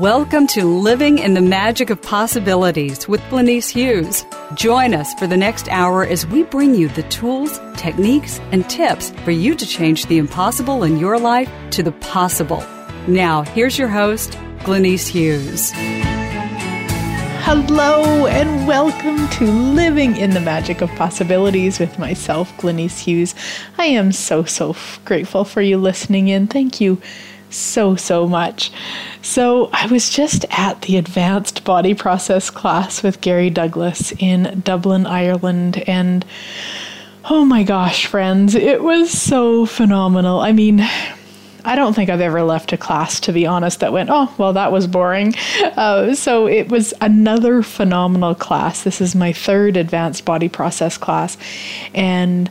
Welcome to Living in the Magic of Possibilities with Glenyce Hughes. Join us for the next hour as we bring you the tools, techniques, and tips for you to change the impossible in your life to the possible. Now, here's your host, Glenyce Hughes. Hello, and welcome to Living in the Magic of Possibilities with myself, Glenyce Hughes. I am so, so grateful for you listening in. Thank you so, so much. So, I was just at the advanced body process class with Gary Douglas in Dublin, Ireland, and oh my gosh, friends, it was so phenomenal. I mean, I don't think I've ever left a class, to be honest, that went, oh, well, that was boring. Uh, so it was another phenomenal class. This is my third advanced body process class. And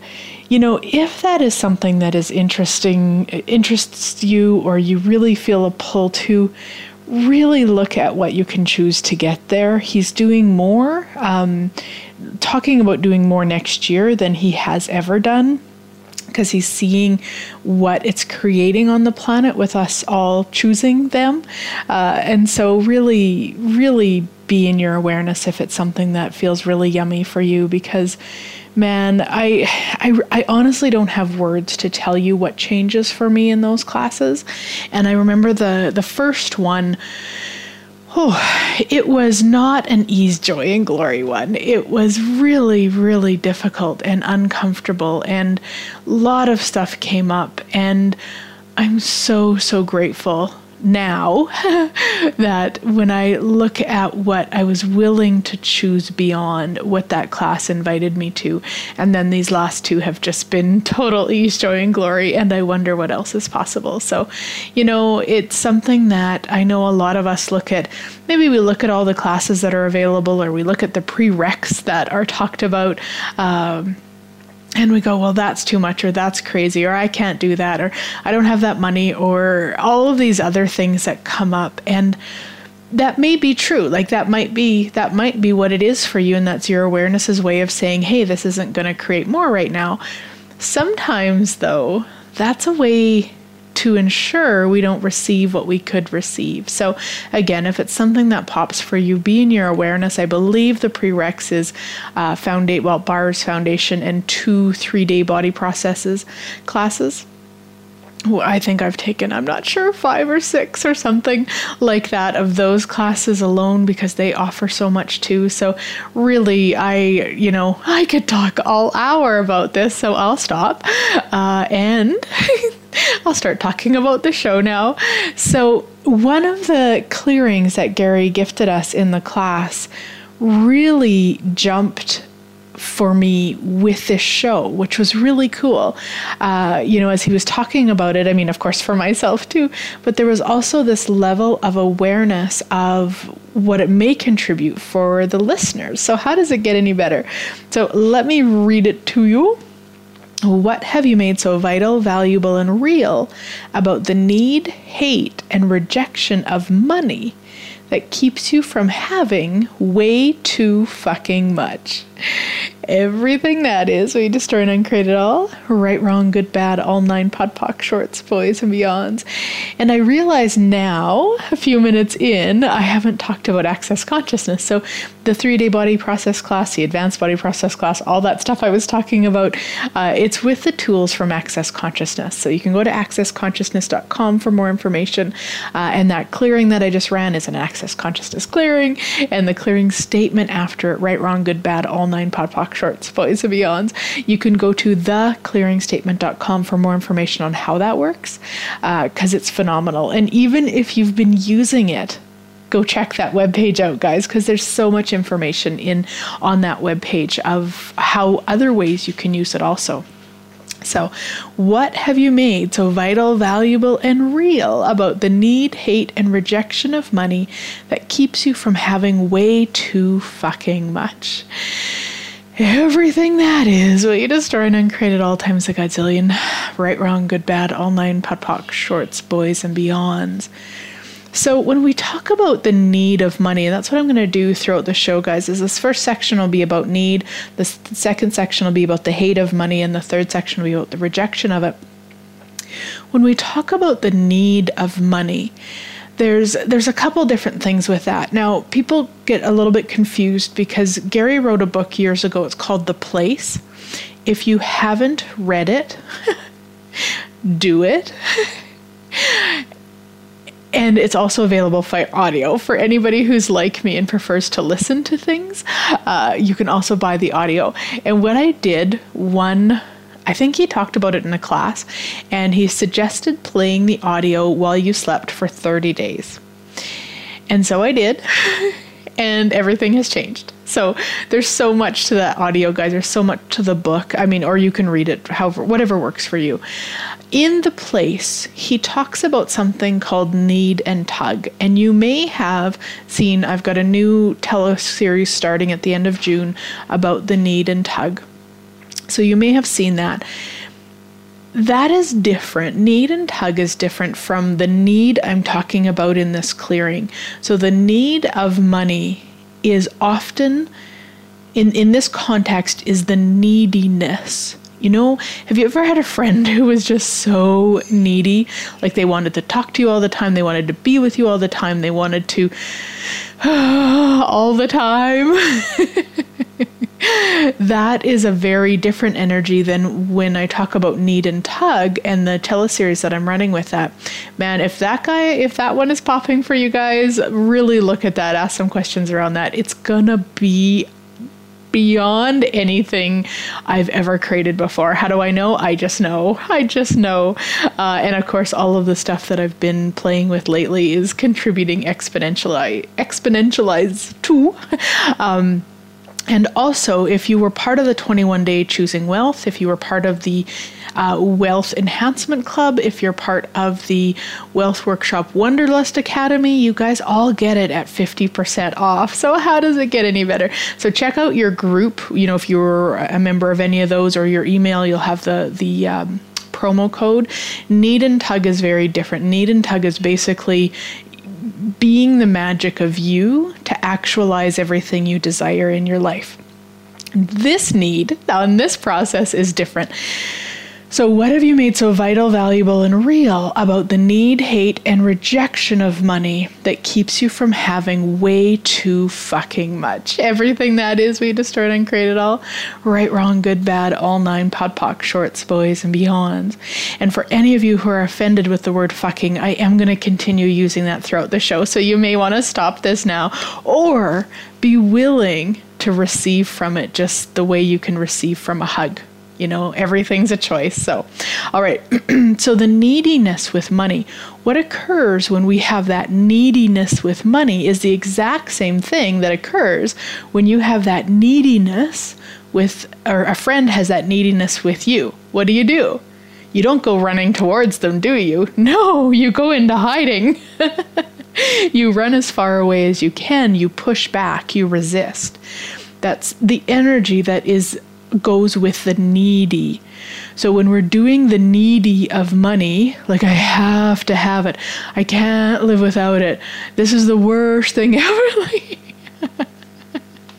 you know, if that is something that is interesting, interests you, or you really feel a pull to, really look at what you can choose to get there. He's doing more, um, talking about doing more next year than he has ever done because he's seeing what it's creating on the planet with us all choosing them. Uh, and so, really, really be in your awareness if it's something that feels really yummy for you because man, I, I, I honestly don't have words to tell you what changes for me in those classes. And I remember the the first one. Oh, it was not an ease, joy, and glory one. It was really, really difficult and uncomfortable, and a lot of stuff came up. And I'm so, so grateful now that when I look at what I was willing to choose beyond what that class invited me to, and then these last two have just been total ease, joy, and glory, and I wonder what else is possible. So, you know, it's something that I know a lot of us look at. Maybe we look at all the classes that are available, or we look at the prereqs that are talked about. Um, and we go, well, that's too much, or that's crazy, or I can't do that, or I don't have that money, or all of these other things that come up. And that may be true. Like that might be that might be what it is for you, and that's your awareness's way of saying, hey, this isn't going to create more right now. Sometimes, though, that's a way to ensure we don't receive what we could receive. So, again, if it's something that pops for you, be in your awareness. I believe the prereqs is uh, foundation, well, bars foundation and two three day body processes classes. I think I've taken, I'm not sure, five or six or something like that of those classes alone because they offer so much too. So, really, I, you know, I could talk all hour about this, so I'll stop. Uh, and I'll start talking about the show now. So, one of the clearings that Gary gifted us in the class really jumped for me with this show, which was really cool. Uh, you know, as he was talking about it, I mean, of course, for myself too, but there was also this level of awareness of what it may contribute for the listeners. So, how does it get any better? So, let me read it to you. What have you made so vital, valuable, and real about the need, hate, and rejection of money that keeps you from having way too fucking much? everything that is. We destroy and uncreate it all. Right, wrong, good, bad, all nine podpoc shorts, boys and beyonds. And I realize now, a few minutes in, I haven't talked about access consciousness. So the three day body process class, the advanced body process class, all that stuff I was talking about, uh, it's with the tools from Access Consciousness. So you can go to accessconsciousness.com for more information. Uh, and that clearing that I just ran is an Access Consciousness clearing, and the clearing statement after it, right, wrong, good, bad, all nine podpoc shorts, boys and beyonds. You can go to theclearingstatement.com for more information on how that works, because uh, it's phenomenal. And even if you've been using it go check that webpage out, guys, because there's so much information in on that webpage of how other ways you can use it also. So, what have you made so vital, valuable, and real about the need, hate, and rejection of money that keeps you from having way too fucking much? Everything that is what you destroy and uncreate at all times a godzillion. Right, wrong, good, bad, all nine, pot, pock, shorts, boys, and beyonds. So when we talk about the need of money, that's what I'm going to do throughout the show, guys, is this first section will be about need, the second section will be about the hate of money, and the third section will be about the rejection of it. When we talk about the need of money, there's there's a couple different things with that. Now, people get a little bit confused because Gary wrote a book years ago. It's called The Place. If you haven't read it, do it. and it's also available by audio for anybody who's like me and prefers to listen to things. Uh, you can also buy the audio. And what I did one. I think he talked about it in a class, and he suggested playing the audio while you slept for 30 days. And so I did, and everything has changed. So there's so much to that audio, guys. There's so much to the book. I mean, or you can read it however, whatever works for you. In the place, he talks about something called need and tug. And you may have seen, I've got a new teleseries starting at the end of June about the need and tug. So you may have seen that. That is different. Need and tug is different from the need I'm talking about in this clearing. So the need of money is often in in this context is the neediness you know, have you ever had a friend who was just so needy? Like they wanted to talk to you all the time, they wanted to be with you all the time, they wanted to all the time. that is a very different energy than when I talk about need and tug and the teleseries that I'm running with that. Man, if that guy, if that one is popping for you guys, really look at that, ask some questions around that. It's gonna be beyond anything I've ever created before. How do I know? I just know. I just know. Uh, and of course, all of the stuff that I've been playing with lately is contributing exponentially, exponentialize too. Um, and also, if you were part of the 21 day choosing wealth, if you were part of the uh, Wealth Enhancement Club, if you're part of the Wealth Workshop Wonderlust Academy, you guys all get it at 50% off. So, how does it get any better? So, check out your group. You know, if you're a member of any of those or your email, you'll have the, the, um, promo code. Need and tug is very different. Need and tug is basically being the magic of you to actualize everything you desire in your life. This need on this process is different. So, what have you made so vital, valuable, and real about the need, hate, and rejection of money that keeps you from having way too fucking much? Everything that is, we destroyed and created all. Right, wrong, good, bad, all nine, podpoc, shorts, boys, and beyonds. And for any of you who are offended with the word fucking, I am going to continue using that throughout the show. So, you may want to stop this now or be willing to receive from it just the way you can receive from a hug you know, everything's a choice. So, all right. so, the neediness with money, what occurs when we have that neediness with money is the exact same thing that occurs when you have that neediness with, or a friend has that neediness with you. What do you do? You don't go running towards them, do you? No, you go into hiding. you run as far away as you can, you push back, you resist. That's the energy that is goes with the needy. So when we're doing the needy of money, like I have to have it, I can't live without it. This is the worst thing ever.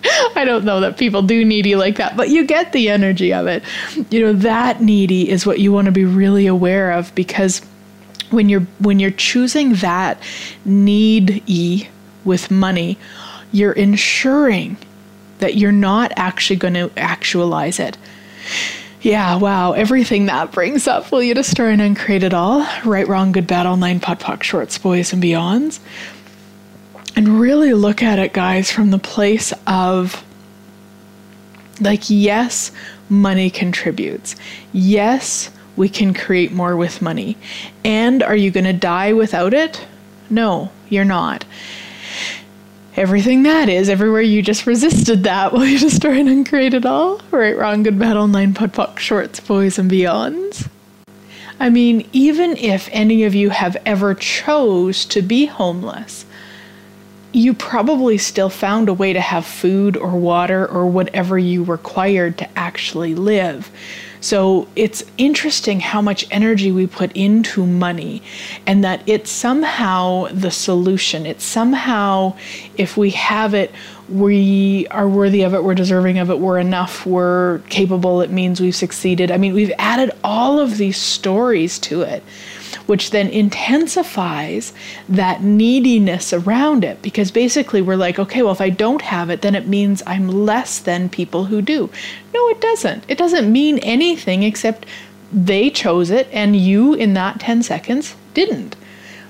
I don't know that people do needy like that, but you get the energy of it. You know, that needy is what you want to be really aware of because when you're when you're choosing that need e with money, you're ensuring that you're not actually going to actualize it. Yeah, wow, everything that brings up will you destroy and uncreate it all? Right, wrong, good, bad, all nine, pot, pock, shorts, boys, and beyonds. And really look at it, guys, from the place of like, yes, money contributes. Yes, we can create more with money. And are you going to die without it? No, you're not. Everything that is, everywhere you just resisted that, will you destroy and uncreate it all? Right, wrong, good, bad, online, podpoc, shorts, boys, and beyonds. I mean, even if any of you have ever chose to be homeless, you probably still found a way to have food or water or whatever you required to actually live. So it's interesting how much energy we put into money and that it's somehow the solution. It's somehow, if we have it, we are worthy of it, we're deserving of it, we're enough, we're capable, it means we've succeeded. I mean, we've added all of these stories to it which then intensifies that neediness around it because basically we're like, okay, well, if I don't have it, then it means I'm less than people who do. No, it doesn't. It doesn't mean anything except they chose it and you in that 10 seconds didn't.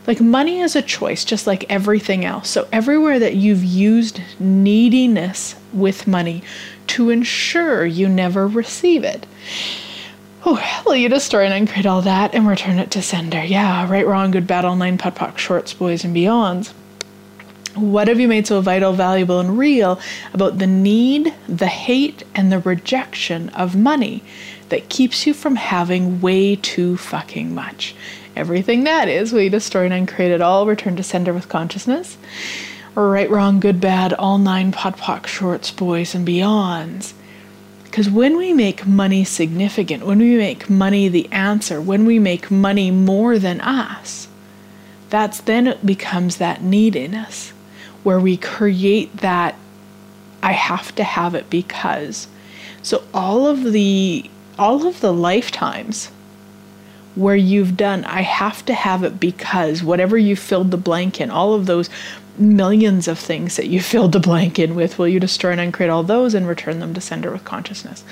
Like money is a choice, just like everything else. So, everywhere that you've used neediness with money to ensure you never receive it, Oh, will you destroy and uncreate all that and return it to sender? Yeah, right, wrong, good, bad, online, POD POC, shorts, boys, and beyonds. What have you made so vital, valuable, and real about the need, the hate, and the rejection of money that keeps you from having way too fucking much? Everything that is, we destroy and uncreate it all, return to sender with consciousness? Right, wrong, good, bad, all nine POD POC, shorts, boys, and beyonds. Because when we make money significant, when we make money the answer, when we make money more than us, that's then it becomes that neediness where we create that I have to have it because. So all of the all of the lifetimes where you've done I have to have it because whatever you filled the blank in, all of those millions of things that you filled the blank in with. Will you destroy and uncreate all those and return them to sender with consciousness?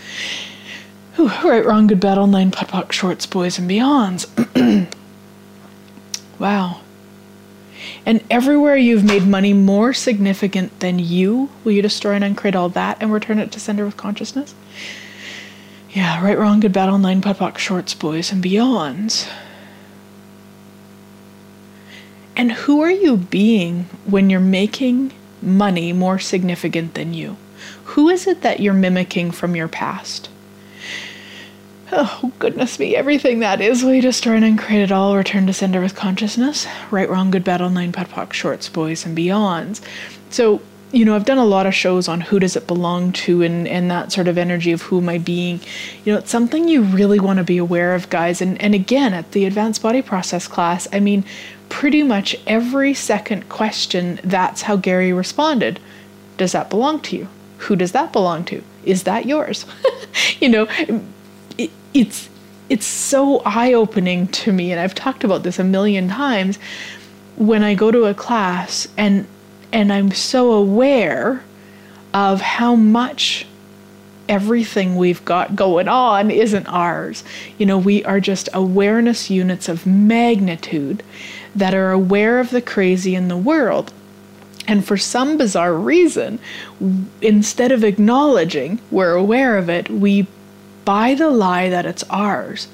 Ooh, right, wrong, good, bad, online, POD POC, shorts, boys, and beyonds. wow. And everywhere you've made money more significant than you, will you destroy and uncreate all that and return it to sender with consciousness? Yeah, right, wrong, good, bad, online, POD POC, shorts, boys, and beyonds. And who are you being when you're making money more significant than you? Who is it that you're mimicking from your past? Oh, goodness me, everything that is, we destroy and create it all, return to sender with consciousness. Right, wrong, good, bad, online, POD POC, shorts, boys, and beyonds. So, you know, I've done a lot of shows on who does it belong to and, and that sort of energy of who am I being. You know, it's something you really want to be aware of, guys. And, and again, at the advanced body process class, I mean, pretty much every second question, that's how Gary responded. Does that belong to you? Who does that belong to? Is that yours? you know, it, it's it's so eye-opening to me and I've talked about this a million times when I go to a class and and I'm so aware of how much everything we've got going on isn't ours. You know, we are just awareness units of magnitude that are aware of the crazy in the world. And for some bizarre reason, instead of acknowledging we're aware of it, we buy the lie that it's ours.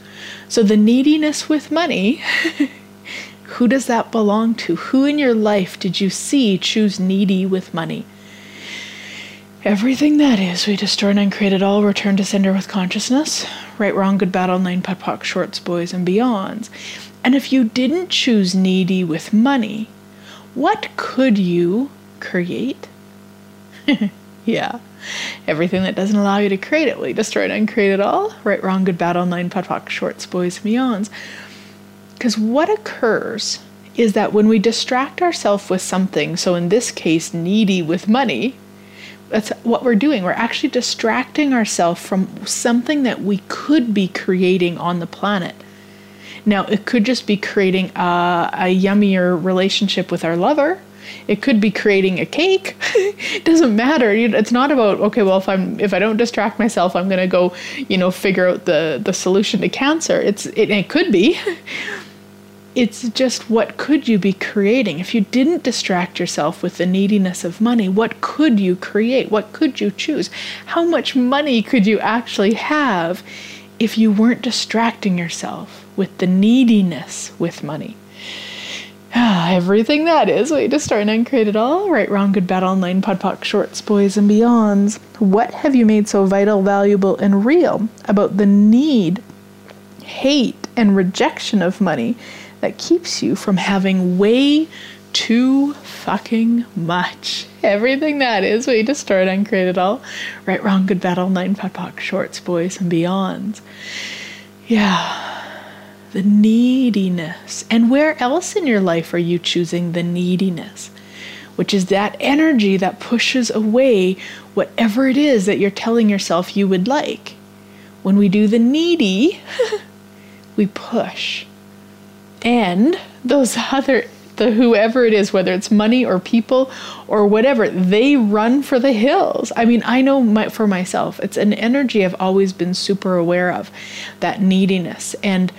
So the neediness with money, who does that belong to? Who in your life did you see choose needy with money? Everything that is, we destroy and uncreate it all, return to sender with consciousness. Right, wrong, good, bad, online, POD POC, shorts, boys, and beyonds. And if you didn't choose needy with money, what could you create? yeah. Everything that doesn't allow you to create it, will you destroy and uncreate it all? Right, wrong, good, bad, online, POD POC, shorts, boys, beyonds. Because what occurs is that when we distract ourselves with something, so in this case, needy with money, that's what we're doing. We're actually distracting ourselves from something that we could be creating on the planet. Now, it could just be creating a, a yummier relationship with our lover. It could be creating a cake. it doesn't matter. It's not about okay. Well, if I'm if I don't distract myself, I'm gonna go, you know, figure out the the solution to cancer. It's it, it could be, it's just what could you be creating if you didn't distract yourself with the neediness of money what could you create what could you choose how much money could you actually have if you weren't distracting yourself with the neediness with money ah, Everything that is, way to start and create it all. Right, wrong, good, bad, online, podpoc, shorts, boys, and beyonds. What have you made so vital, valuable, and real about the need, hate, and rejection of money that keeps you from having way too fucking much? Everything that is, to start and create it all. Right, wrong, good, bad, all nine, podpoc, shorts, boys, and beyonds. Yeah the neediness. And where else in your life are you choosing the neediness? Which is that energy that pushes away whatever it is that you're telling yourself you would like. When we do the needy, we push. And those other, the whoever it is, whether it's money or people or whatever, they run for the hills. I mean, I know my, for myself, it's an energy I've always been super aware of, that neediness. And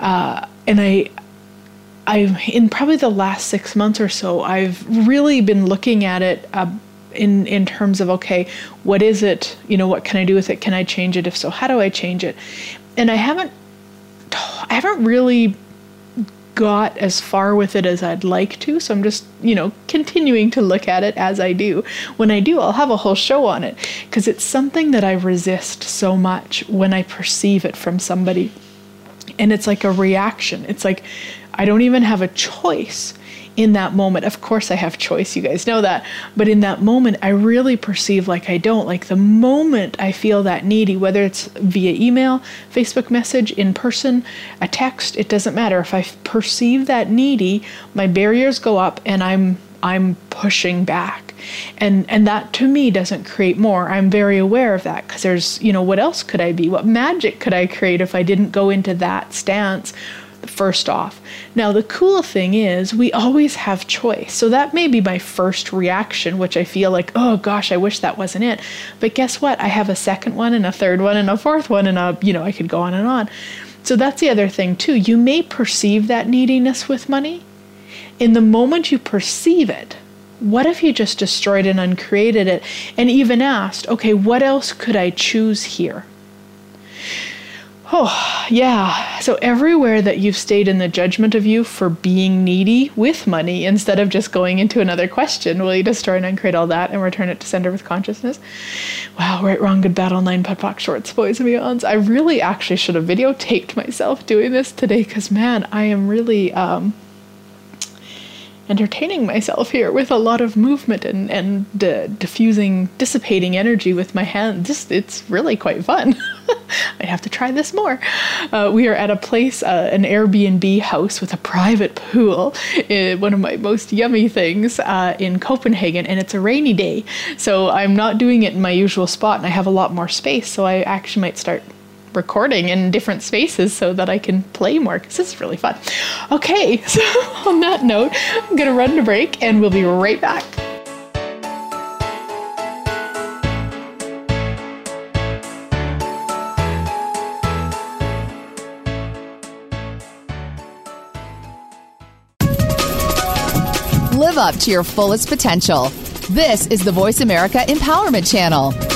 uh, and I, I've in probably the last six months or so, I've really been looking at it uh, in in terms of okay, what is it? You know, what can I do with it? Can I change it? If so, how do I change it? And I haven't, I haven't really got as far with it as I'd like to. So I'm just, you know, continuing to look at it as I do. When I do, I'll have a whole show on it because it's something that I resist so much when I perceive it from somebody and it's like a reaction. It's like I don't even have a choice in that moment. Of course, I have choice, you guys know that. But in that moment, I really perceive like I don't. Like the moment I feel that needy, whether it's via email, Facebook message, in person, a text, it doesn't matter. If I perceive that needy, my barriers go up and I'm I'm pushing back. And and that to me doesn't create more. I'm very aware of that because there's, you know, what else could I be? What magic could I create if I didn't go into that stance? First off. Now, the cool thing is, we always have choice. So, that may be my first reaction, which I feel like, oh gosh, I wish that wasn't it. But guess what? I have a second one, and a third one, and a fourth one, and a, you know, I could go on and on. So, that's the other thing, too. You may perceive that neediness with money, in the moment you perceive it, what if you just destroyed and uncreated it and even asked, okay, what else could I choose here? Oh, yeah. So, everywhere that you've stayed in the judgment of you for being needy with money, instead of just going into another question, will you destroy and uncreate all that and return it to sender with consciousness? Wow, right, wrong, good, bad, online, podpoc, shorts, boys, and beyonds. I really actually should have videotaped myself doing this today because, man, I am really. Um, entertaining myself here with a lot of movement and and uh, diffusing, dissipating energy with my hands. Just it's really quite fun. I have to try this more. Uh, we are at a place, uh, an Airbnb house with a private pool, uh, one of my most yummy things uh, in Copenhagen, and it's a rainy day. So I'm not doing it in my usual spot, and I have a lot more space. So I actually might start recording in different spaces so that I can play more because this is really fun. Okay, so on that note, I'm going to run to break and we'll be right back. Live up to your fullest potential. This is the Voice America Empowerment Channel.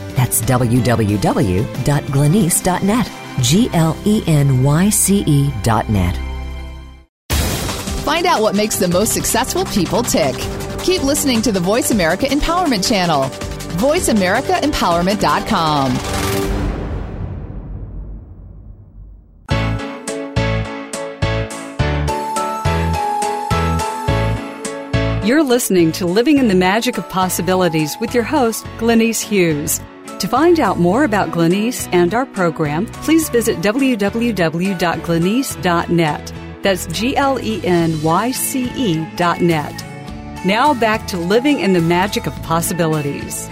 that's www.glenyce.net. G L E N Y C E dot net. Find out what makes the most successful people tick. Keep listening to the Voice America Empowerment Channel. VoiceAmericaEmpowerment.com. You're listening to Living in the Magic of Possibilities with your host, Glenyce Hughes. To find out more about Glenyce and our program, please visit www.glenyce.net. That's G L E N Y C E dot net. Now back to living in the magic of possibilities.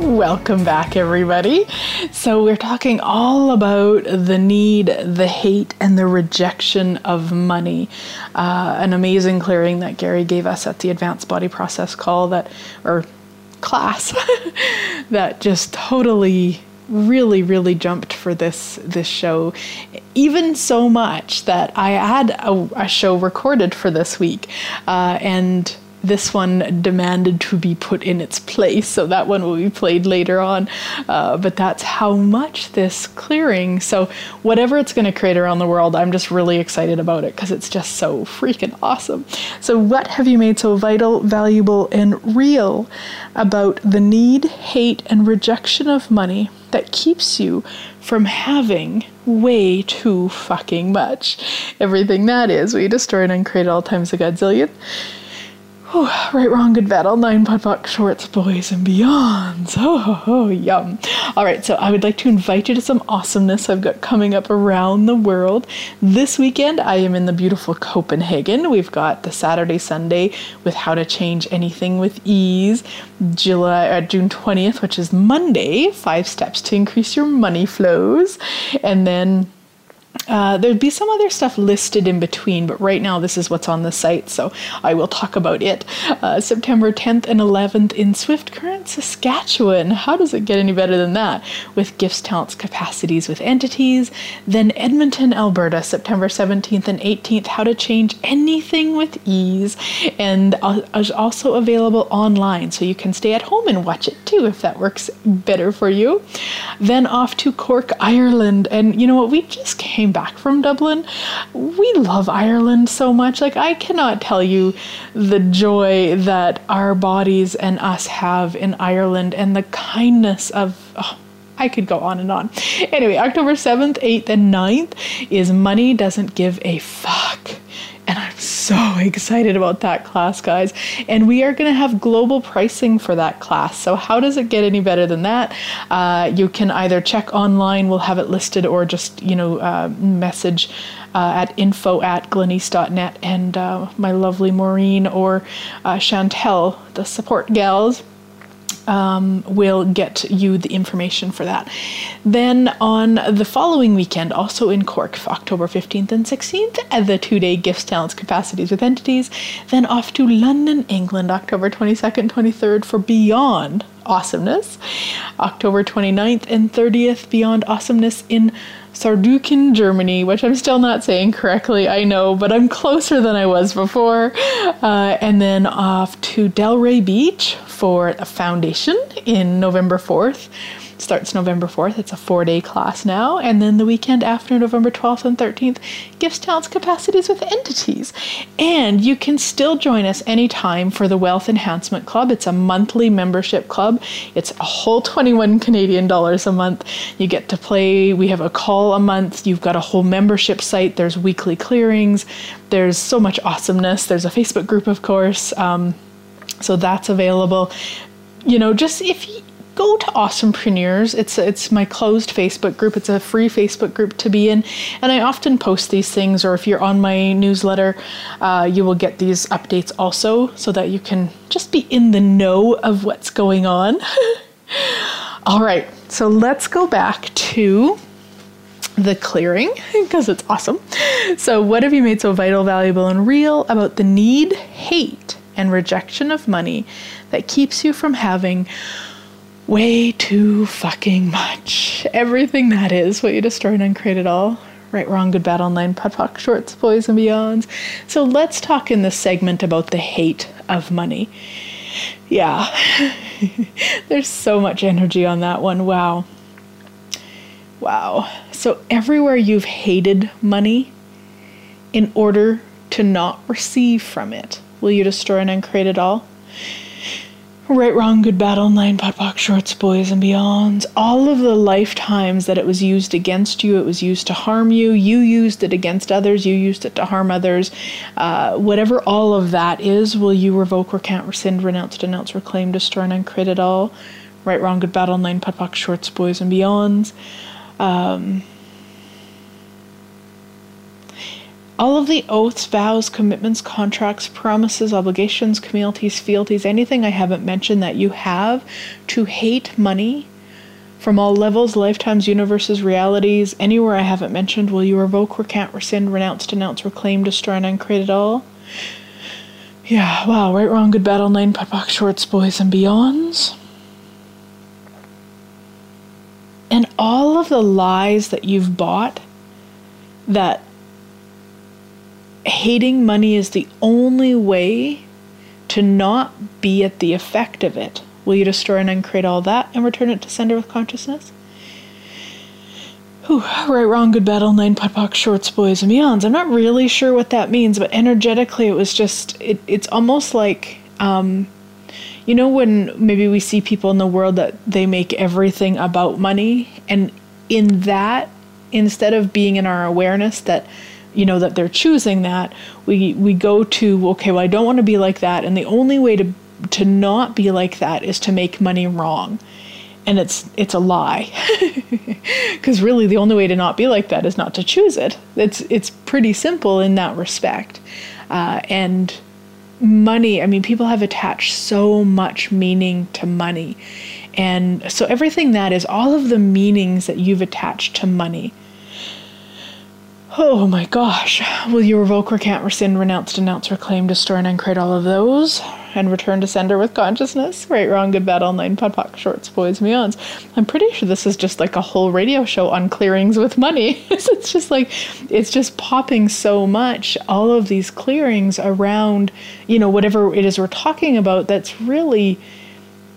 Welcome back, everybody. So, we're talking all about the need, the hate, and the rejection of money. Uh, an amazing clearing that Gary gave us at the Advanced Body Process call that, or class, that just totally really really jumped for this this show. Even so much that i had a, a show recorded for this week uh, and this one demanded to be put in its place, so that one will be played later on. Uh, but that's how much this clearing. So, whatever it's going to create around the world, I'm just really excited about it because it's just so freaking awesome. So, what have you made so vital, valuable, and real about the need, hate, and rejection of money that keeps you from having way too fucking much? Everything that is, we destroy and uncreate all times a godzillion. Oh, right, wrong, good, bad, all nine puck shorts, boys and beyonds. Oh, oh, yum. All right, so I would like to invite you to some awesomeness I've got coming up around the world. This weekend, I am in the beautiful Copenhagen. We've got the Saturday, Sunday with How to Change Anything with Ease. July, uh, June 20th, which is Monday, five steps to increase your money flows. And then uh, there'd be some other stuff listed in between, but right now this is what's on the site, so I will talk about it. Uh, September 10th and 11th in Swift Current, Saskatchewan. How does it get any better than that? With gifts, talents, capacities with entities. Then Edmonton, Alberta, September 17th and 18th. How to change anything with ease, and uh, also available online, so you can stay at home and watch it too if that works better for you. Then off to Cork, Ireland, and you know what? We just came back back from Dublin, we love Ireland so much. Like, I cannot tell you the joy that our bodies and us have in Ireland and the kindness of. Oh, I could go on and on. Anyway, October 7th, 8th, and 9th is Money Doesn't Give a Fuck. And I'm so excited about that class, guys. And we are going to have global pricing for that class. So, how does it get any better than that? Uh, you can either check online, we'll have it listed, or just, you know, uh, message uh, at info at glenyce.net. And uh, my lovely Maureen or uh, Chantel, the support gals, um, will get you the information for that. Then on the following weekend, also in Cork, October 15th and 16th, at the two day Gifts, Talents, Capacities with Entities. Then off to London, England, October 22nd, 23rd for Beyond Awesomeness. October 29th and 30th, Beyond Awesomeness in Saarbrücken, Germany, which I'm still not saying correctly, I know, but I'm closer than I was before. Uh, and then off to Delray Beach for a foundation in November 4th starts November 4th. It's a four day class now. And then the weekend after November 12th and 13th, gifts, talents, capacities with entities. And you can still join us anytime for the Wealth Enhancement Club. It's a monthly membership club. It's a whole 21 Canadian dollars a month. You get to play. We have a call a month. You've got a whole membership site. There's weekly clearings. There's so much awesomeness. There's a Facebook group, of course. Um, so that's available you know just if go to Awesomepreneurs. It's it's my closed Facebook group. It's a free Facebook group to be in, and I often post these things. Or if you're on my newsletter, uh, you will get these updates also, so that you can just be in the know of what's going on. All right, so let's go back to the clearing because it's awesome. So, what have you made so vital, valuable, and real about the need, hate, and rejection of money that keeps you from having way too fucking much. Everything that is what you destroy and uncreate it all. Right, wrong, good, bad, online, putt, puck, shorts, boys, and beyonds. So let's talk in this segment about the hate of money. Yeah, there's so much energy on that one. Wow. Wow. So everywhere you've hated money in order to not receive from it, will you destroy and uncreate it all? Right, wrong, good, bad, online, POD POC, shorts, boys, and beyonds. All of the lifetimes that it was used against you, it was used to harm you. You used it against others. You used it to harm others. Uh, whatever all of that is, will you revoke, recant, rescind, renounce, denounce, reclaim, destroy, and uncreate it all? Right, wrong, good, bad, online, POD POC, shorts, boys, and beyonds. Um, all of the oaths, vows, commitments, contracts, promises, obligations, communities, fealties, anything I haven't mentioned that you have to hate money from all levels, lifetimes, universes, realities, anywhere I haven't mentioned, will you revoke, recant, rescind, renounce, denounce, reclaim, destroy, and uncreate it all? Yeah, wow, right, wrong, good, battle, nine, POC, shorts, boys, and beyonds. And all of the lies that you've bought that hating money is the only way to not be at the effect of it. Will you destroy and uncreate all that and return it to sender with consciousness? Whew, right, wrong, good, battle, nine POD POC, shorts, boys, and beyonds. I'm not really sure what that means, but energetically, it was just, it, it's almost like, um, you know, when maybe we see people in the world that they make everything about money, and in that, instead of being in our awareness that you know that they're choosing that we we go to okay well i don't want to be like that and the only way to to not be like that is to make money wrong. And it's it's a lie. Because really the only way to not be like that is not to choose it. It's it's pretty simple in that respect. Uh, and money i mean people have attached so much meaning to money. And so everything that is all of the meanings that you've attached to money Oh my gosh. Will you revoke, recant, rescind, renounce, denounce, reclaim, destroy, and uncreate all of those? And return to sender with consciousness? Right, wrong, good, bad, online, POD POC, shorts, boys, meons. I'm pretty sure this is just like a whole radio show on clearings with money. it's just like, it's just popping so much. All of these clearings around, you know, whatever it is we're talking about that's really,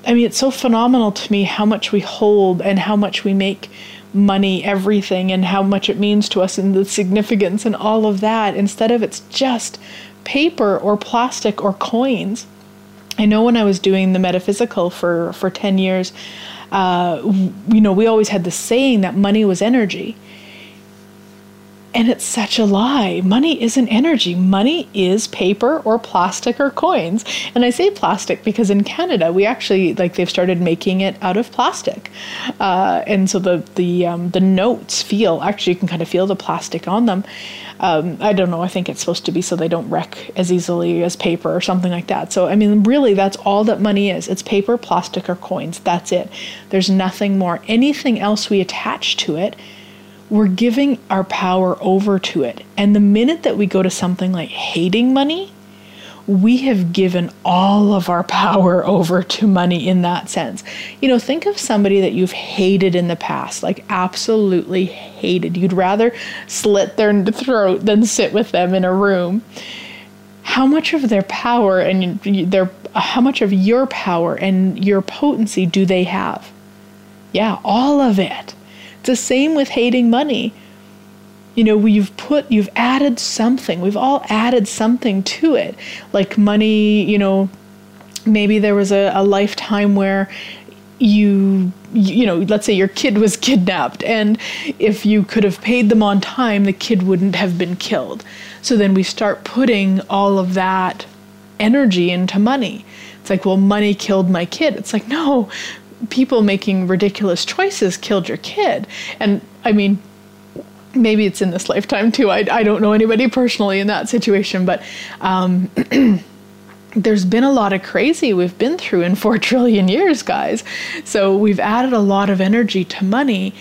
I mean, it's so phenomenal to me how much we hold and how much we make money everything and how much it means to us and the significance and all of that instead of it's just paper or plastic or coins. I know when I was doing the metaphysical for, for 10 years, uh, you know, we always had the saying that money was energy. And it's such a lie. Money isn't energy. Money is paper or plastic or coins. And I say plastic because in Canada we actually like they've started making it out of plastic, uh, and so the the um, the notes feel actually you can kind of feel the plastic on them. Um, I don't know. I think it's supposed to be so they don't wreck as easily as paper or something like that. So I mean, really, that's all that money is. It's paper, plastic, or coins. That's it. There's nothing more. Anything else we attach to it we're giving our power over to it. And the minute that we go to something like hating money, we have given all of our power over to money in that sense. You know, think of somebody that you've hated in the past, like absolutely hated. You'd rather slit their throat than sit with them in a room. How much of their power and their how much of your power and your potency do they have? Yeah, all of it. It's the same with hating money. You know, you've put, you've added something. We've all added something to it. Like money, you know, maybe there was a, a lifetime where you you know let's say your kid was kidnapped and if you could have paid them on time the kid wouldn't have been killed so then we start putting all of that energy into money it's like well money killed my kid it's like no people making ridiculous choices killed your kid. And I mean, maybe it's in this lifetime too. I, I don't know anybody personally in that situation, but um, there's been a lot of crazy we've been through in four trillion years, guys. So we've added a lot of energy to money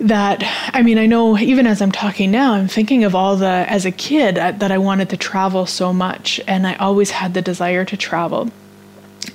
that I mean I know even as I'm talking now I'm thinking of all the as a kid uh, that I wanted to travel so much and I always had the desire to travel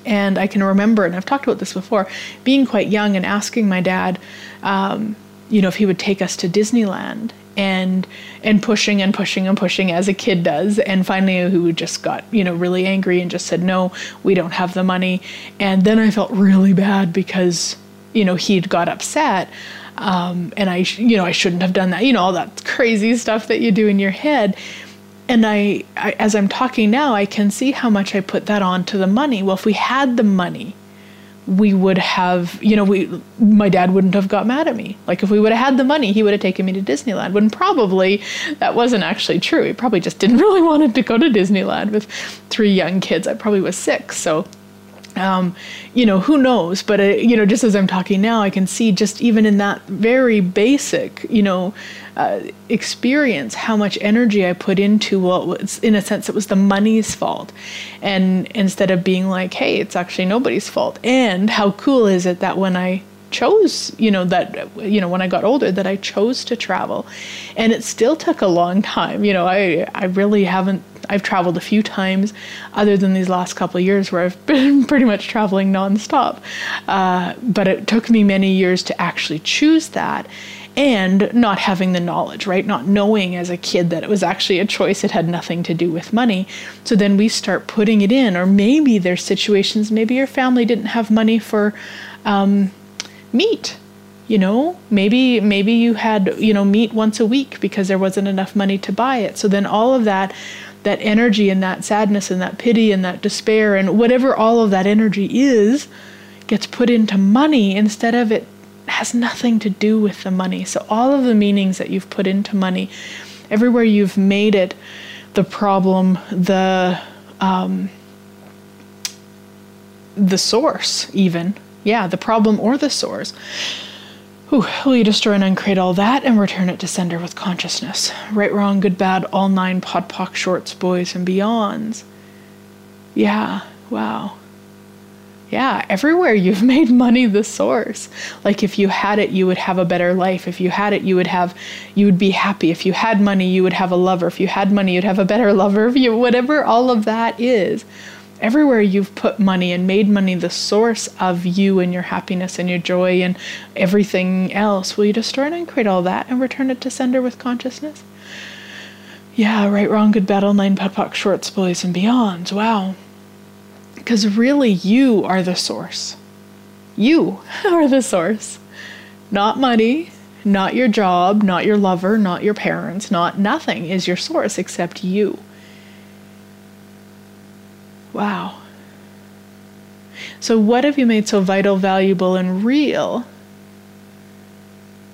and I can remember, and I've talked about this before, being quite young and asking my dad, um, you know, if he would take us to Disneyland and and pushing and pushing and pushing as a kid does. And finally who just got you know really angry and just said no we don't have the money. And then i felt really bad because you know he'd got upset um, and i you know i shouldn't have done that you know all that crazy stuff that you do in your head and I, I, as I'm talking now, I can see how much I put that on to the money. Well, if we had the money, we would have, you know, we my dad wouldn't have got mad at me. Like if we would have had the money, he would have taken me to Disneyland. When probably that wasn't actually true. He probably just didn't really wanted to go to Disneyland with three young kids. I probably was six, so um, you know, who knows? But, uh, you know, just as I'm talking now, I can see just even in that very basic, you know, uh, experience how much energy I put into what was, in a sense, it was the money's fault. And instead of being like, hey, it's actually nobody's fault. And how cool is it that when I chose you know that you know when i got older that i chose to travel and it still took a long time you know i i really haven't I've traveled a few times, other than these last couple of years where I've been pretty much traveling nonstop. Uh, but it took me many years to actually choose that and not having the knowledge, right? Not knowing as a kid that it was actually a choice, it had nothing to do with money. So then we start putting it in, or maybe there's situations, maybe your family didn't have money for um, meat you know maybe maybe you had you know meat once a week because there wasn't enough money to buy it so then all of that that energy and that sadness and that pity and that despair and whatever all of that energy is gets put into money instead of it has nothing to do with the money. So all of the meanings that you've put into money, everywhere you've made it the problem, the um, the source, even yeah, the problem or the source will you destroy and uncreate all that and return it to sender with consciousness? Right, wrong, good, bad, all nine POD POC shorts, boys, and beyonds. Yeah, wow. Yeah, everywhere you've made money the source. Like if you had it, you would have a better life. If you had it, you would have you would be happy. If you had money, you would have a lover. If you had money, you'd have a better lover. If you whatever all of that is everywhere you've put money and made money the source of you and your happiness and your joy and everything else, will you destroy and create all that and return it to sender with consciousness? Yeah, right, wrong, good, battle, nine, POD POC, shorts, boys, and beyonds. Wow. Because really, you are the source. You are the source. Not money, not your job, not your lover, not your parents, not nothing is your source except you. Wow. So, what have you made so vital, valuable, and real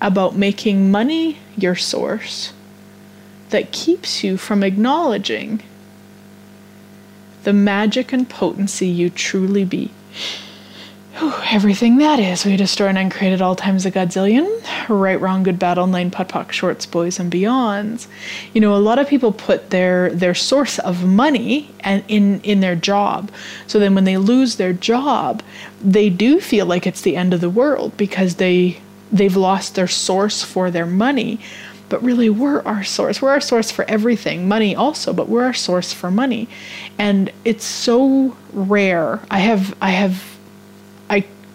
about making money your source that keeps you from acknowledging the magic and potency you truly be? Everything that is, we destroy and uncreate at all times a godzillion. Right, wrong, good, battle, nine, POD POC, shorts, boys, and beyonds. You know, a lot of people put their their source of money and in in their job. So then, when they lose their job, they do feel like it's the end of the world because they they've lost their source for their money. But really, we're our source. We're our source for everything, money also, but we're our source for money. And it's so rare. I have I have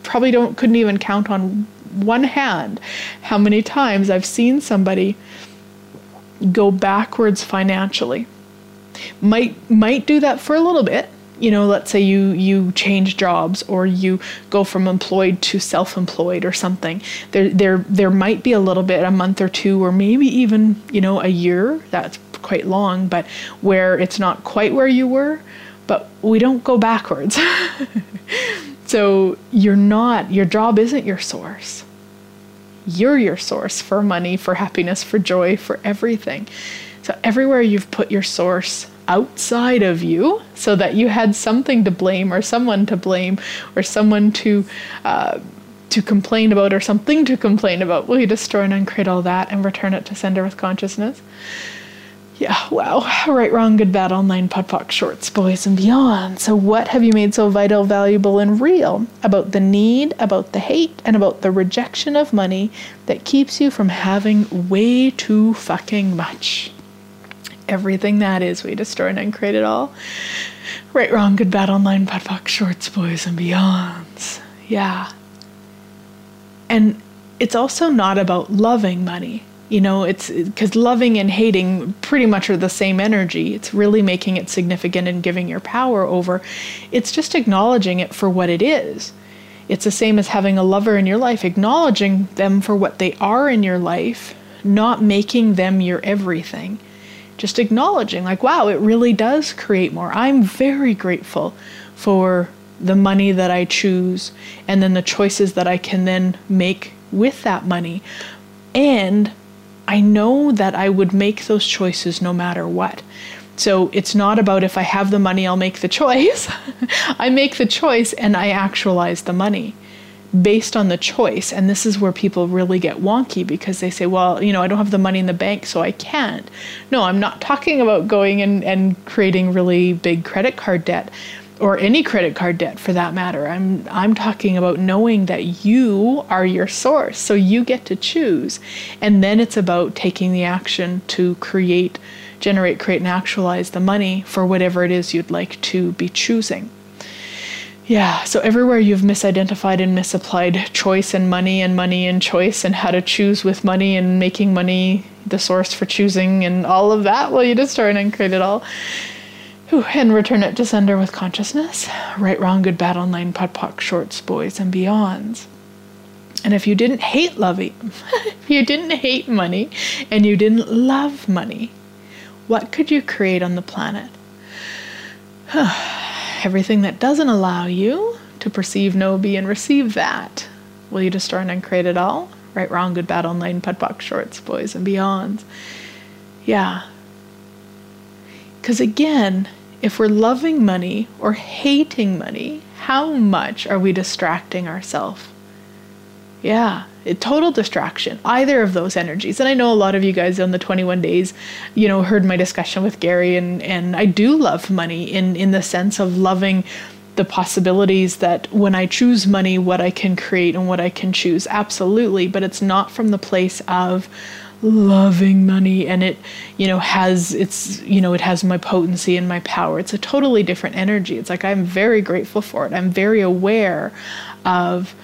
probably don't couldn't even count on one hand how many times I've seen somebody go backwards financially. Might might do that for a little bit. You know, let's say you you change jobs or you go from employed to self-employed or something. There there there might be a little bit a month or two or maybe even, you know, a year. That's quite long, but where it's not quite where you were, but we don't go backwards. So you're not, your job isn't your source. You're your source for money, for happiness, for joy, for everything. So everywhere you've put your source outside of you so that you had something to blame or someone to blame or someone to uh, to complain about or something to complain about will you destroy and uncreate all that and return it to sender with consciousness yeah, wow. Right, wrong, good, bad, all nine POD POC shorts, boys and beyond. So, what have you made so vital, valuable, and real about the need, about the hate, and about the rejection of money that keeps you from having way too fucking much? Everything that is, we destroy and uncreate it all. Right, wrong, good, bad, all nine POD POC shorts, boys and beyonds. Yeah. And it's also not about loving money you know it's because loving and hating pretty much are the same energy it's really making it significant and giving your power over it's just acknowledging it for what it is it's the same as having a lover in your life acknowledging them for what they are in your life not making them your everything just acknowledging, like, wow, it really does create more. I'm very grateful for the money that I choose and then the choices that I can then make with that money. And I know that I would make those choices no matter what. So it's not about if I have the money, I'll make the choice. I make the choice and I actualize the money based on the choice. And this is where people really get wonky because they say, well, you know, I don't have the money in the bank, so I can't. No, I'm not talking about going and, and creating really big credit card debt or any credit card debt for that matter. I'm I'm talking about knowing that you are your source. So you get to choose. And then it's about taking the action to create, generate, create and actualize the money for whatever it is you'd like to be choosing. Yeah, so everywhere you've misidentified and misapplied choice and money and money and choice and how to choose with money and making money the source for choosing and all of that, well, you just turn and create it all. And return it to sender with consciousness. Right, wrong, good, bad, online, POD POC, shorts, boys, and beyonds. And if you didn't hate loving, if you didn't hate money, and you didn't love money, what could you create on the planet? everything that doesn't allow you to perceive, know, be, and receive that. Will you destroy and uncreate it all? Right, wrong, good, bad, online, POC, shorts, boys, and beyonds. Yeah. Because again, if we're loving money or hating money, how much are we distracting ourselves? Yeah, a total distraction, either of those energies. And I know a lot of you guys on the 21 days, you know, heard my discussion with Gary and and I do love money in in the sense of loving the possibilities that when I choose money what I can create and what I can choose. Absolutely, but it's not from the place of loving money and it you know has it's you know it has my potency and my power it's a totally different energy it's like i'm very grateful for it i'm very aware of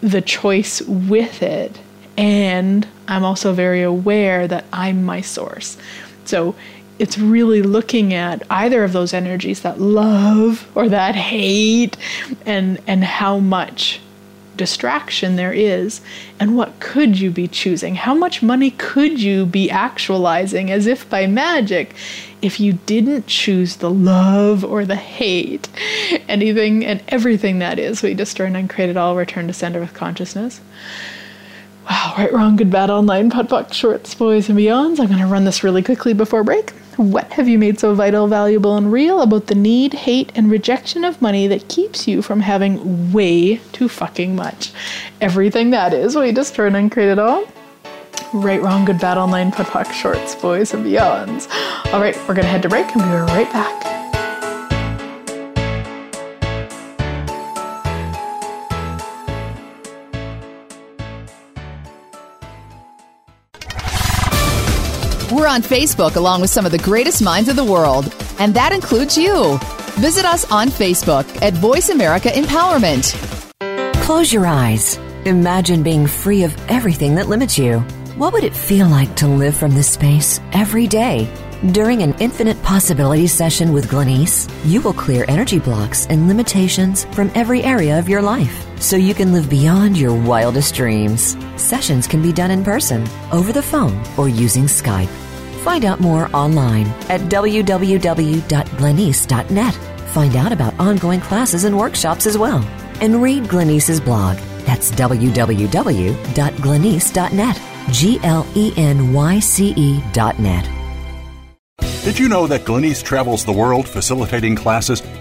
the choice with it. And I'm also very aware that I'm my source. So it's really looking at either of those energies that love or that hate and and how much distraction there is and what could you be choosing? How much money could you be actualizing as if by magic if you didn't choose the love or the hate? Anything and everything that is. We destroy and uncreate it all return to sender with consciousness. Wow right wrong good bad online POD POC shorts boys and beyonds. I'm going to run this really quickly before break what have you made so vital, valuable, and real about the need, hate, and rejection of money that keeps you from having way too fucking much? Everything that is, we just turn and create it all. Right, wrong, good, bad, online, POD POC, shorts, boys, and beyonds. All right, we're gonna head to break and be right back. We're on Facebook along with some of the greatest minds of the world, and that includes you. Visit us on Facebook at Voice America Empowerment. Close your eyes. Imagine being free of everything that limits you. What would it feel like to live from this space every day? During an infinite Possibility session with Glenyce, you will clear energy blocks and limitations from every area of your life so you can live beyond your wildest dreams. Sessions can be done in person, over the phone, or using Skype. Find out more online at www.glenyce.net. Find out about ongoing classes and workshops as well. And read Glenyce's blog. That's www.glenyce.net. G L E N Y C E dot net. Did you know that Glenyce travels the world facilitating classes,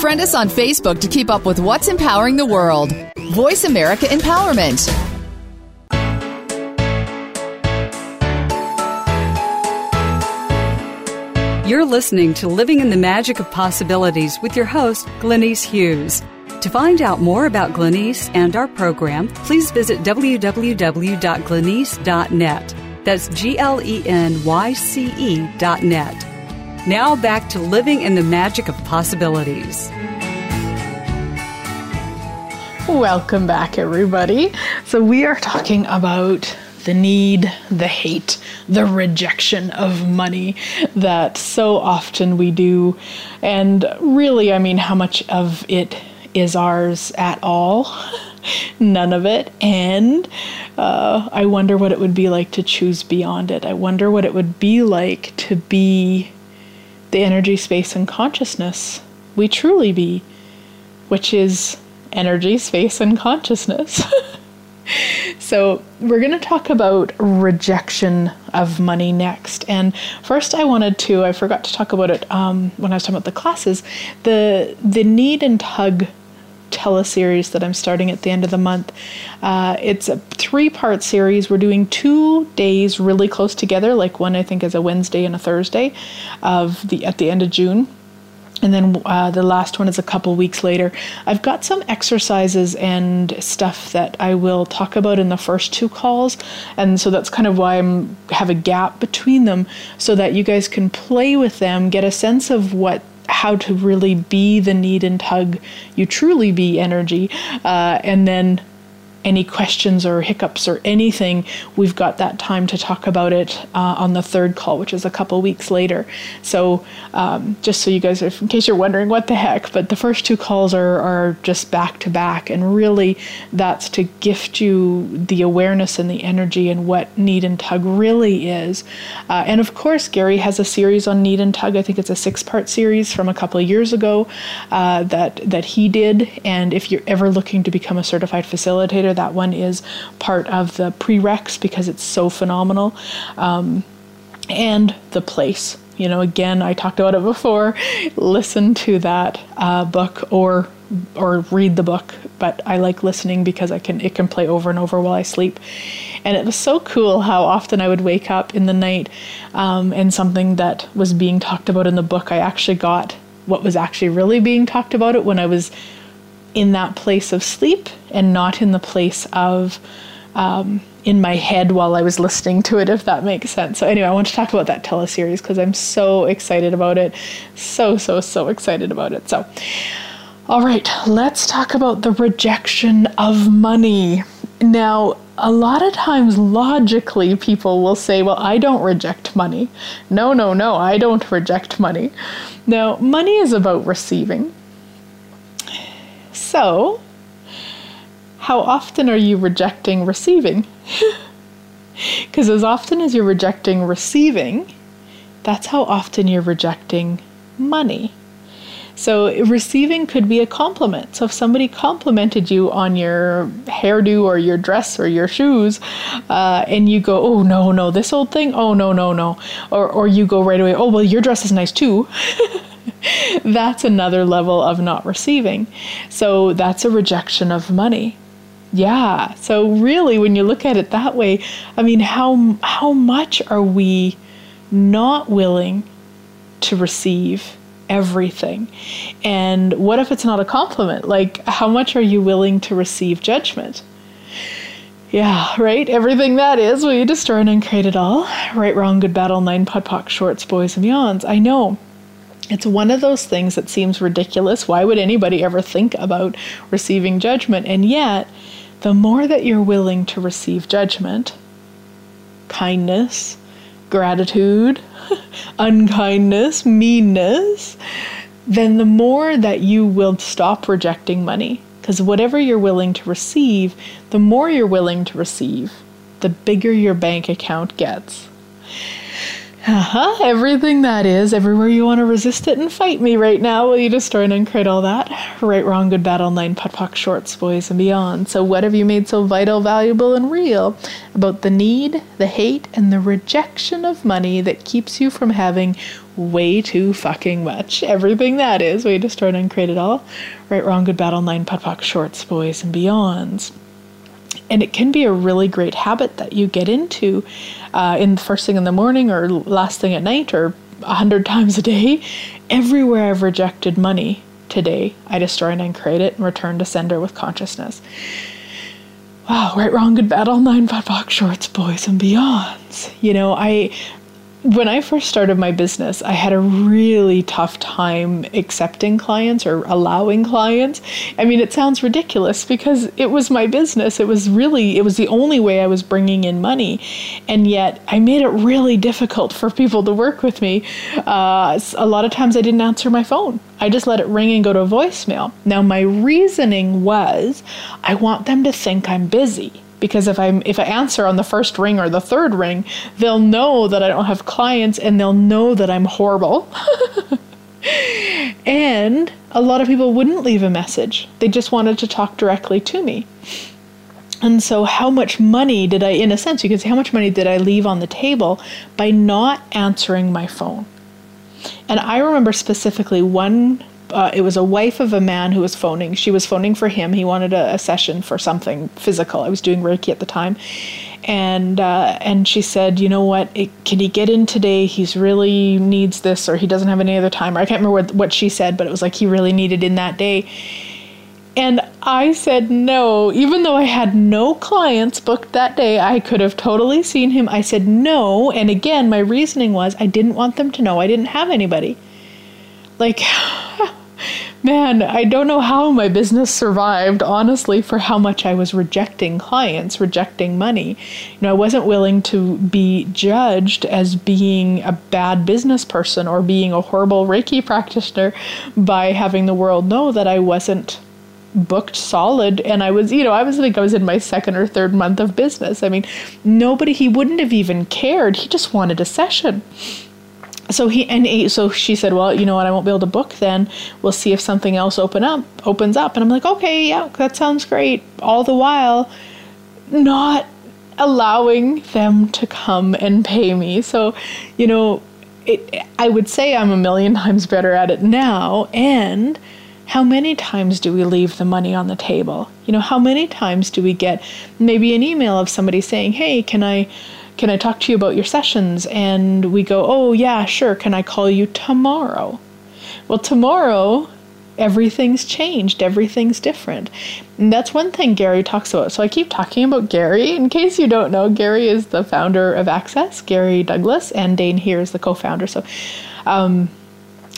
Friend us on Facebook to keep up with what's empowering the world. Voice America Empowerment. You're listening to Living in the Magic of Possibilities with your host, Glenyce Hughes. To find out more about Glenyce and our program, please visit www.glenyce.net. That's G L E N Y C E dot net. Now back to living in the magic of possibilities. Welcome back, everybody. So, we are talking about the need, the hate, the rejection of money that so often we do. And really, I mean, how much of it is ours at all? None of it. And uh, I wonder what it would be like to choose beyond it. I wonder what it would be like to be the energy, space, and consciousness we truly be, which is energy, space, and consciousness. so, we're going to talk about rejection of money next. And first, I wanted to, I forgot to talk about it um, when I was talking about the classes, the, the need and tug teleseries that I'm starting at the end of the month. Uh, it's a three part series. We're doing two days really close together, like one I think is a Wednesday and a Thursday of the at the end of June and then uh, the last one is a couple weeks later. I've got some exercises and stuff that I will talk about in the first two calls, and so that's kind of why I have a gap between them, so that you guys can play with them, get a sense of what how to really be the need and tug you truly be energy, uh, and then any questions or hiccups or anything, we've got that time to talk about it uh, on the third call, which is a couple weeks later. So, um, just so you guys, are in case you're wondering what the heck, but the first two calls are, are just back to back, and really that's to gift you the awareness and the energy and what need and tug really is. Uh, and of course, Gary has a series on need and tug. I think it's a six part series from a couple of years ago uh, that, that he did. And if you're ever looking to become a certified facilitator, that one is part of the prereqs because it's so phenomenal. Um, and the place. You know, again, I talked about it before. Listen to that uh, book or or read the book, but I like listening because I can it can play over and over while I sleep. And it was so cool how often I would wake up in the night um, and something that was being talked about in the book, I actually got what was actually really being talked about it when I was in that place of sleep and not in the place of um, in my head while I was listening to it, if that makes sense. So, anyway, I want to talk about that teleseries because I'm so excited about it. So, so, so excited about it. So, all right, let's talk about the rejection of money. Now, a lot of times, logically, people will say, Well, I don't reject money. No, no, no, I don't reject money. Now, money is about receiving. So, how often are you rejecting receiving? Because as often as you're rejecting receiving, that's how often you're rejecting money. So, receiving could be a compliment. So, if somebody complimented you on your hairdo or your dress or your shoes, uh, and you go, oh, no, no, this old thing, oh, no, no, no. Or, or you go right away, oh, well, your dress is nice too. that's another level of not receiving. So that's a rejection of money. Yeah. So really when you look at it that way, I mean how how much are we not willing to receive everything? And what if it's not a compliment? Like how much are you willing to receive judgment? Yeah, right? Everything that is, will you destroy and create it all? Right, wrong, good, battle, nine, POD, POC, shorts, boys, and beyonds. I know. It's one of those things that seems ridiculous. Why would anybody ever think about receiving judgment? And yet, the more that you're willing to receive judgment, kindness, gratitude, unkindness, meanness, then the more that you will stop rejecting money. Because whatever you're willing to receive, the more you're willing to receive, the bigger your bank account gets. Uh-huh. Everything that is, everywhere you want to resist it and fight me right now. Will you destroy and uncreate all that? Right, wrong, good, bad, online, POD, POC, shorts, boys, and beyond. So, what have you made so vital, valuable, and real about the need, the hate, and the rejection of money that keeps you from having way too fucking much? Everything that is. Will you destroy and uncreate it all? Right, wrong, good, bad, online, POD, POC, shorts, boys, and beyonds and it can be a really great habit that you get into uh, in the first thing in the morning or last thing at night or a hundred times a day. Everywhere I've rejected money today, I destroy and uncreate it and return to sender with consciousness. oh, right, wrong, good, bad, all nine, fat box shorts, boys and beyonds. You know, I when I first started my business, I had a really tough time accepting clients or allowing clients. I mean, it sounds ridiculous because it was my business. It was really, it was the only way I was bringing in money. And yet I made it really difficult for people to work with me. Uh, a lot of times I didn't answer my phone. I just let it ring and go to voicemail. Now, my reasoning was I want them to think I'm busy because if I if I answer on the first ring or the third ring, they'll know that I don't have clients and they'll know that I'm horrible. and a lot of people wouldn't leave a message. They just wanted to talk directly to me. And so, how much money did I, in a sense, you could say, how much money did I leave on the table by not answering my phone? And I remember specifically one uh, it was a wife of a man who was phoning. She was phoning for him. He wanted a, a session for something physical. I was doing Reiki at the time, and uh, and she said, you know what? It, can he get in today? He's really needs this, or he doesn't have any other time. Or I can't remember what, what she said, but it was like he really needed in that day. And I said no, even though I had no clients booked that day, I could have totally seen him. I said no, and again, my reasoning was I didn't want them to know I didn't have anybody. Like, man, I don't know how my business survived, honestly, for how much I was rejecting clients, rejecting money. You know, I wasn't willing to be judged as being a bad business person or being a horrible Reiki practitioner by having the world know that I wasn't booked solid and I was you know I was like I was in my second or third month of business. I mean nobody he wouldn't have even cared. He just wanted a session so he and he, so she said, "Well, you know what? I won't be able to book then. We'll see if something else open up opens up." And I'm like, "Okay, yeah, that sounds great." All the while, not allowing them to come and pay me. So, you know, it. I would say I'm a million times better at it now. And how many times do we leave the money on the table? You know, how many times do we get maybe an email of somebody saying, "Hey, can I?" Can I talk to you about your sessions? And we go, Oh, yeah, sure. Can I call you tomorrow? Well, tomorrow, everything's changed, everything's different. And that's one thing Gary talks about. So I keep talking about Gary. In case you don't know, Gary is the founder of Access, Gary Douglas, and Dane Heer is the co founder. So, um,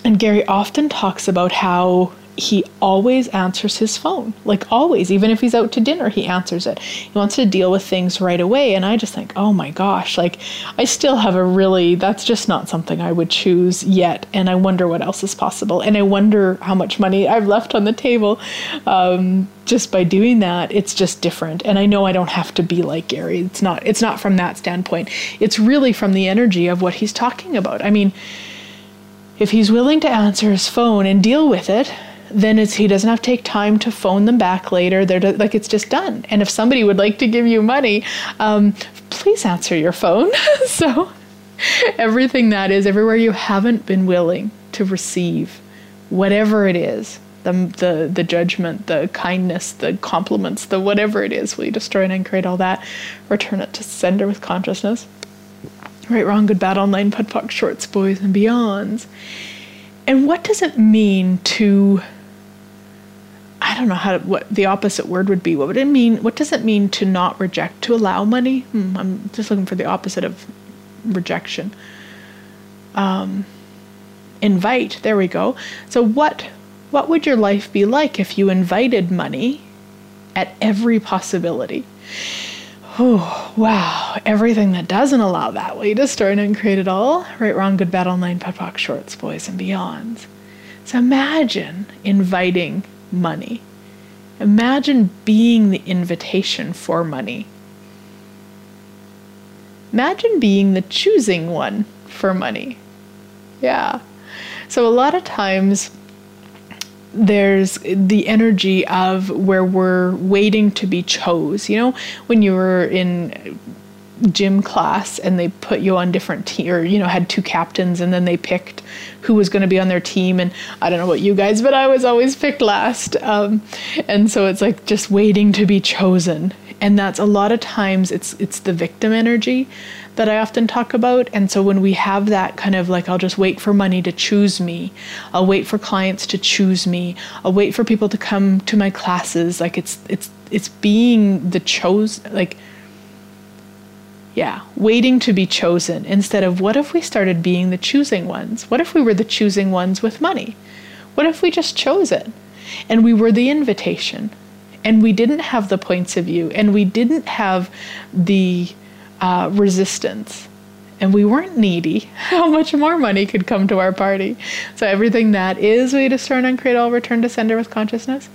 and Gary often talks about how he always answers his phone. Like always, even if he's out to dinner, he answers it. He wants to deal with things right away. And I just think, oh my gosh, like I still have a really, that's just not something I would choose yet. And I wonder what else is possible. And I wonder how much money I've left on the table um, just by doing that. It's just different. And I know I don't have to be like Gary. It's not, it's not from that standpoint. It's really from the energy of what he's talking about. I mean, if he's willing to answer his phone and deal with it, then it's he doesn't have to take time to phone them back later. They're like it's just done. And if somebody would like to give you money, um, please answer your phone. so everything that is everywhere you haven't been willing to receive, whatever it is, the the the judgment, the kindness, the compliments, the whatever it is, will you destroy and create all that? Return it to sender with consciousness. Right, wrong, good, bad, online, POD, POC, shorts, boys, and beyonds. And what does it mean to I don't know how to, what the opposite word would be. What would it mean? What does it mean to not reject? To allow money? Hmm, I'm just looking for the opposite of rejection. Um, invite. There we go. So what what would your life be like if you invited money at every possibility? Oh, wow. Everything that doesn't allow that. Will you destroy and create it all? Right, wrong, good, bad, online, pet shorts, boys, and beyonds. So imagine inviting money. Imagine being the invitation for money. Imagine being the choosing one for money. Yeah. So, a lot of times, there's the energy of where we're waiting to be chose. You know, when you were in gym class and they put you on different team or you know had two captains and then they picked who was going to be on their team and i don't know about you guys but i was always picked last um, and so it's like just waiting to be chosen and that's a lot of times it's it's the victim energy that I often talk about. And so when we have that kind of like, I'll just wait for money to choose me, I'll wait for clients to choose me, I'll wait for people to come to my classes. Like it's, it's, it's being the chose like yeah, waiting to be chosen instead of what if we started being the choosing ones? What if we were the choosing ones with money? What if we just chose it and we were the invitation and we didn't have the points of view and we didn't have the uh, resistance and we weren't needy, how much more money could come to our party? So everything that is we destroy and uncreate all return to sender with consciousness.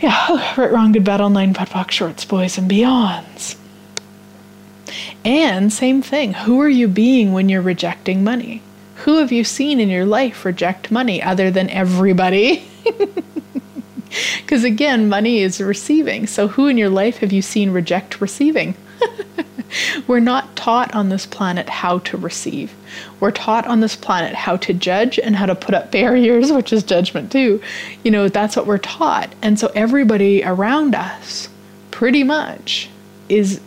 Yeah, right, wrong, good, bad, online, pot, box, shorts, boys, and beyonds. And same thing, who are you being when you're rejecting money? Who have you seen in your life reject money other than everybody? Because again, money is receiving. So, who in your life have you seen reject receiving? We're not taught on this planet how to receive. We're taught on this planet how to judge and how to put up barriers, which is judgment too. You know, that's what we're taught. And so everybody around us pretty much is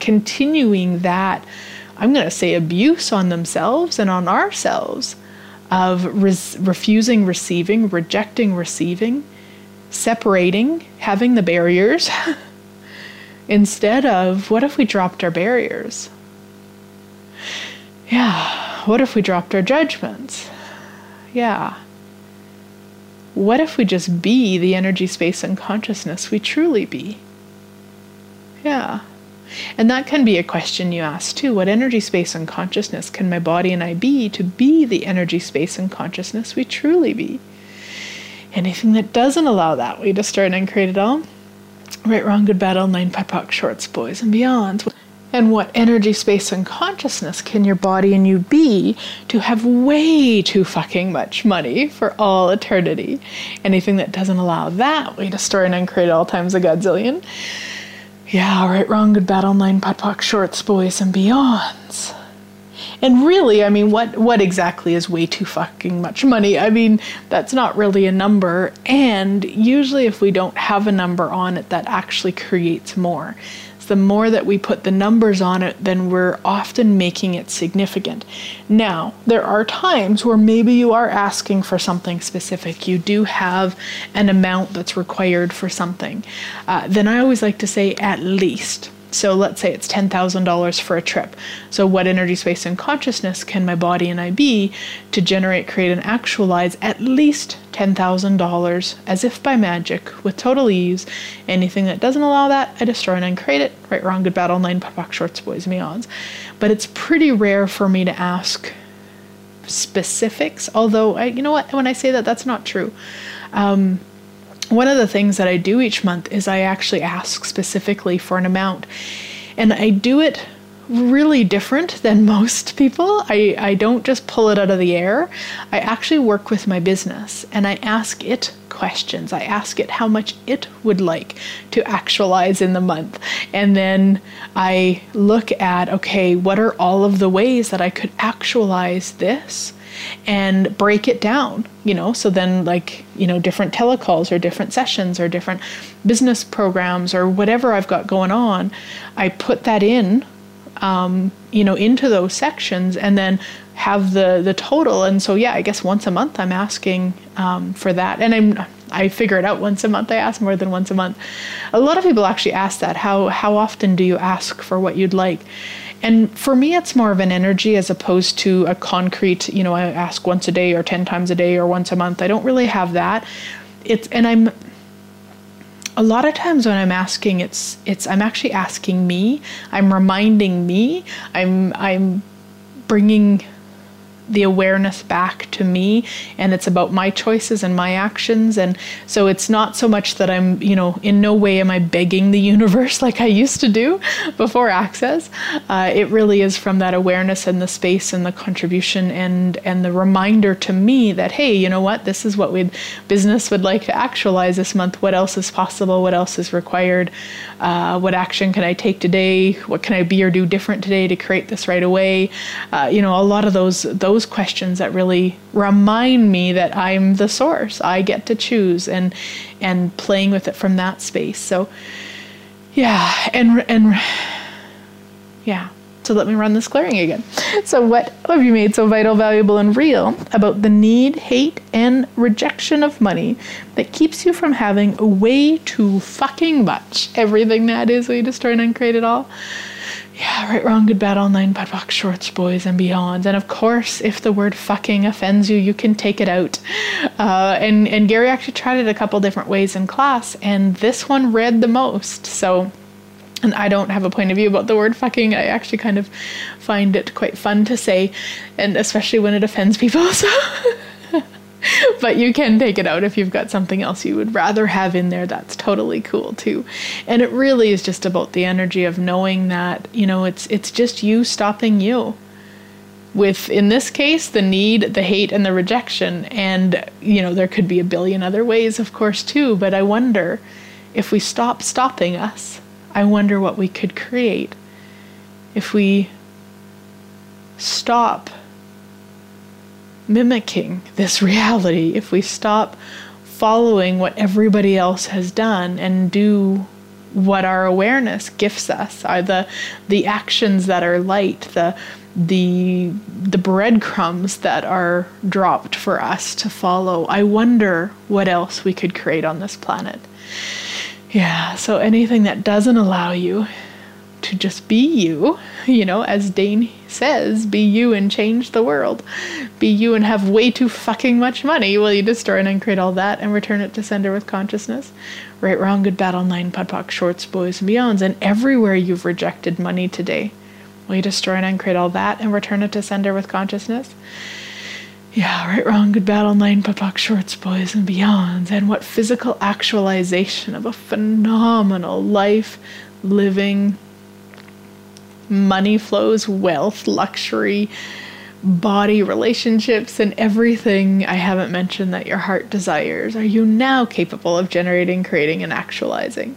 continuing that, I'm going to say, abuse on themselves and on ourselves of res- refusing receiving, rejecting receiving, separating, having the barriers. Instead of, what if we dropped our barriers? Yeah, what if we dropped our judgments? Yeah. What if we just be the energy, space, and consciousness we truly be? Yeah. And that can be a question you ask too. What energy, space, and consciousness can my body and I be to be the energy, space, and consciousness we truly be? Anything that doesn't allow that, we destroy and create it all. Right, wrong, good, bad, all nine, pipoc, shorts, boys, and beyond. And what energy, space, and consciousness can your body and you be to have way too fucking much money for all eternity? Anything that doesn't allow that, we destroy and uncreate all times a godzillion. Yeah, right, wrong, good, bad, all nine, pot, shorts, boys, and beyonds. And really, I mean, what what exactly is way too fucking much money? I mean, that's not really a number. And usually, if we don't have a number on it, that actually creates more. The more that we put the numbers on it, then we're often making it significant. Now, there are times where maybe you are asking for something specific. You do have an amount that's required for something. Uh, then I always like to say at least. So let's say it's $10,000 for a trip. So, what energy, space, and consciousness can my body and I be to generate, create, and actualize at least $10,000 as if by magic with total ease? Anything that doesn't allow that, I destroy and uncreate it. Right, wrong, good, bad, online, pop, shorts, boys, meons. But it's pretty rare for me to ask specifics, although, I, you know what, when I say that, that's not true. Um, one of the things that I do each month is I actually ask specifically for an amount. And I do it really different than most people. I, I don't just pull it out of the air. I actually work with my business and I ask it questions. I ask it how much it would like to actualize in the month. And then I look at okay, what are all of the ways that I could actualize this? and break it down, you know. So then, like, you know, different telecalls or different sessions or different business programs or whatever I've got going on, I put that in, um, you know, into those sections and then have the the total. And so, yeah, I guess once a month I'm asking um, for that, and I'm I figure it out once a month. I ask more than once a month. A lot of people actually ask that. How how often do you ask for what you'd like? And for me, it's more of an energy as opposed to a concrete, you know, I ask once a day or 10 times a day or once a month. I don't really have that. It's, and I'm, a lot of times when I'm asking, it's, it's, I'm actually asking me, I'm reminding me, I'm, I'm bringing the awareness back to me and it's about my choices and my actions. And so it's not so much that i'm you know in no way am i begging the universe like i used to do before access. Uh, it really is from that awareness and the space and the contribution and and the reminder to me that hey you know what? This is what we business would like to actualize this month. What else is possible? What else is required? Uh, what action can i take today? What can i be or do different today to create this right away? Uh, you know a lot of those those those questions that really remind me that I'm the source. I get to choose and and playing with it from that space. So yeah, and and yeah. So let me run this clearing again. So, what have you made so vital, valuable, and real about the need, hate, and rejection of money that keeps you from having way too fucking much? Everything that is, we destroy and uncreate it all. Yeah, right, wrong, good, bad, all nine, POD POC, shorts, boys, and beyond. And of course, if the word fucking offends you, you can take it out. Uh, and, and Gary actually tried it a couple different ways in class, and this one read the most. So, and I don't have a point of view about the word fucking. I actually kind of find it quite fun to say, and especially when it offends people. So, but you can take it out if you've got something else you would rather have in there. That's totally cool too. And it really is just about the energy of knowing that you know it's it's just you stopping you. With in this case the need, the hate, and the rejection, and you know there could be a billion other ways, of course, too. But I wonder if we stop stopping us I wonder what we could create if we stop mimicking this reality, if we stop following what everybody else has done and do what our awareness gifts us are the the actions that are light the the the breadcrumbs that are dropped for us to follow. I wonder what else we could create on this planet. Yeah, so anything that doesn't allow you to just be you, you know, as Dane says, be you and change the world. Be you and have way too fucking much money. Will you destroy and uncreate all that and return it to sender with consciousness? Right, wrong, good, bad, online, POD POC, shorts, boys, and beyonds. And everywhere you've rejected money today, will you destroy and uncreate all that and return it to sender with consciousness? Yeah, right, wrong, good, bad, online, POC, shorts, boys, and beyonds. And what physical actualization of a phenomenal life, living, money flows, wealth, luxury, body, relationships, and everything I haven't mentioned that your heart desires are you now capable of generating, creating, and actualizing.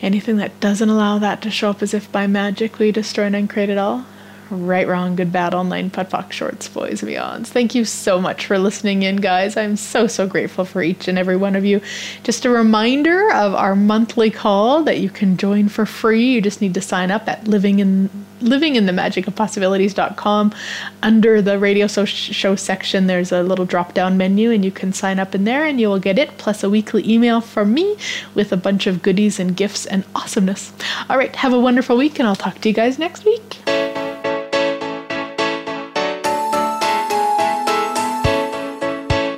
Anything that doesn't allow that to show up as if by magic we destroy and uncreate it all, Right, Wrong, Good, Bad, Online, POC, Shorts, Boys, and Beyonds. Thank you so much for listening in, guys. I'm so, so grateful for each and every one of you. Just a reminder of our monthly call that you can join for free. You just need to sign up at living in living in the magic of possibilities.com under the radio show section there's a little drop down menu and you can sign up in there and you will get it plus a weekly email from me with a bunch of goodies and gifts and awesomeness all right have a wonderful week and i'll talk to you guys next week